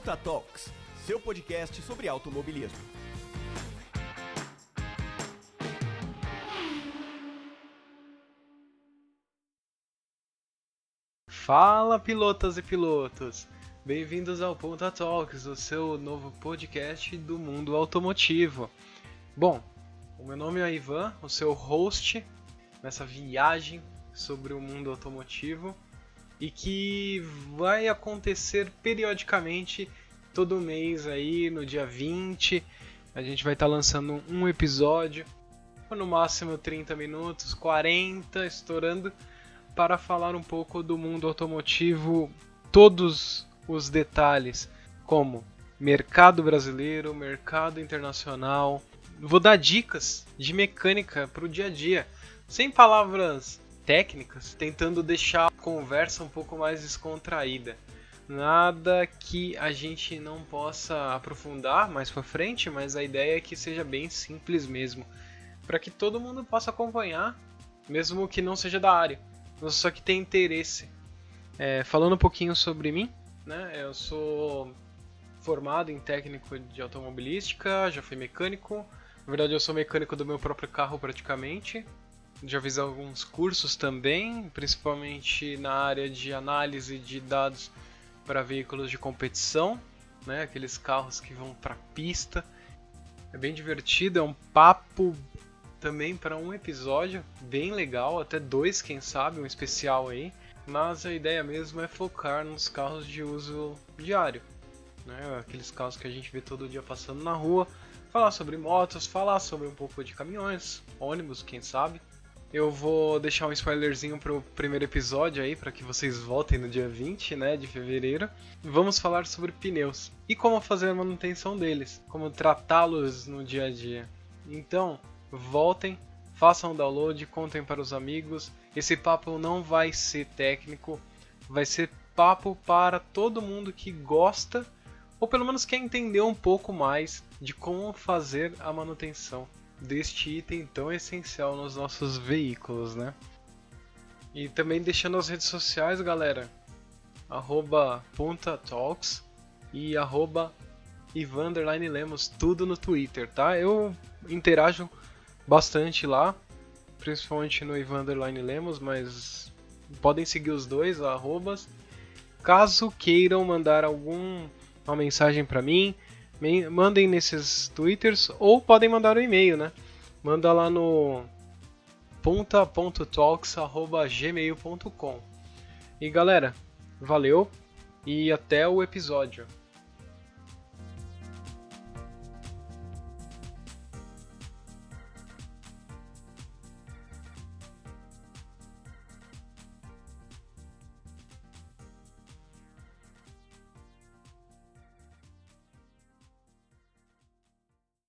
Ponta Talks, seu podcast sobre automobilismo. Fala pilotas e pilotos! Bem-vindos ao Ponta Talks, o seu novo podcast do mundo automotivo. Bom, o meu nome é Ivan, o seu host nessa viagem sobre o mundo automotivo e que vai acontecer periodicamente todo mês aí no dia 20. A gente vai estar tá lançando um episódio, no máximo 30 minutos, 40, estourando, para falar um pouco do mundo automotivo, todos os detalhes, como mercado brasileiro, mercado internacional. Vou dar dicas de mecânica para o dia a dia, sem palavras técnicas, tentando deixar a conversa um pouco mais descontraída. Nada que a gente não possa aprofundar mais para frente, mas a ideia é que seja bem simples mesmo, para que todo mundo possa acompanhar, mesmo que não seja da área, só que tenha interesse. É, falando um pouquinho sobre mim, né? Eu sou formado em técnico de automobilística, já fui mecânico. Na verdade, eu sou mecânico do meu próprio carro praticamente já fiz alguns cursos também, principalmente na área de análise de dados para veículos de competição, né, aqueles carros que vão para pista. É bem divertido, é um papo também para um episódio bem legal, até dois, quem sabe, um especial aí. Mas a ideia mesmo é focar nos carros de uso diário, né, aqueles carros que a gente vê todo dia passando na rua. Falar sobre motos, falar sobre um pouco de caminhões, ônibus, quem sabe. Eu vou deixar um spoilerzinho pro primeiro episódio aí, para que vocês voltem no dia 20, né, de fevereiro. Vamos falar sobre pneus e como fazer a manutenção deles, como tratá-los no dia a dia. Então, voltem, façam o download, contem para os amigos. Esse papo não vai ser técnico, vai ser papo para todo mundo que gosta ou pelo menos quer entender um pouco mais de como fazer a manutenção deste item tão essencial nos nossos veículos, né? E também deixando as redes sociais, galera, arroba Talks e arroba Lemos, tudo no Twitter, tá? Eu interajo bastante lá, principalmente no Ivan Lemos, mas podem seguir os dois arrobas. Caso queiram mandar alguma mensagem para mim, mandem nesses twitters ou podem mandar um e-mail, né? Manda lá no ponta.talks@gmail.com. E galera, valeu e até o episódio.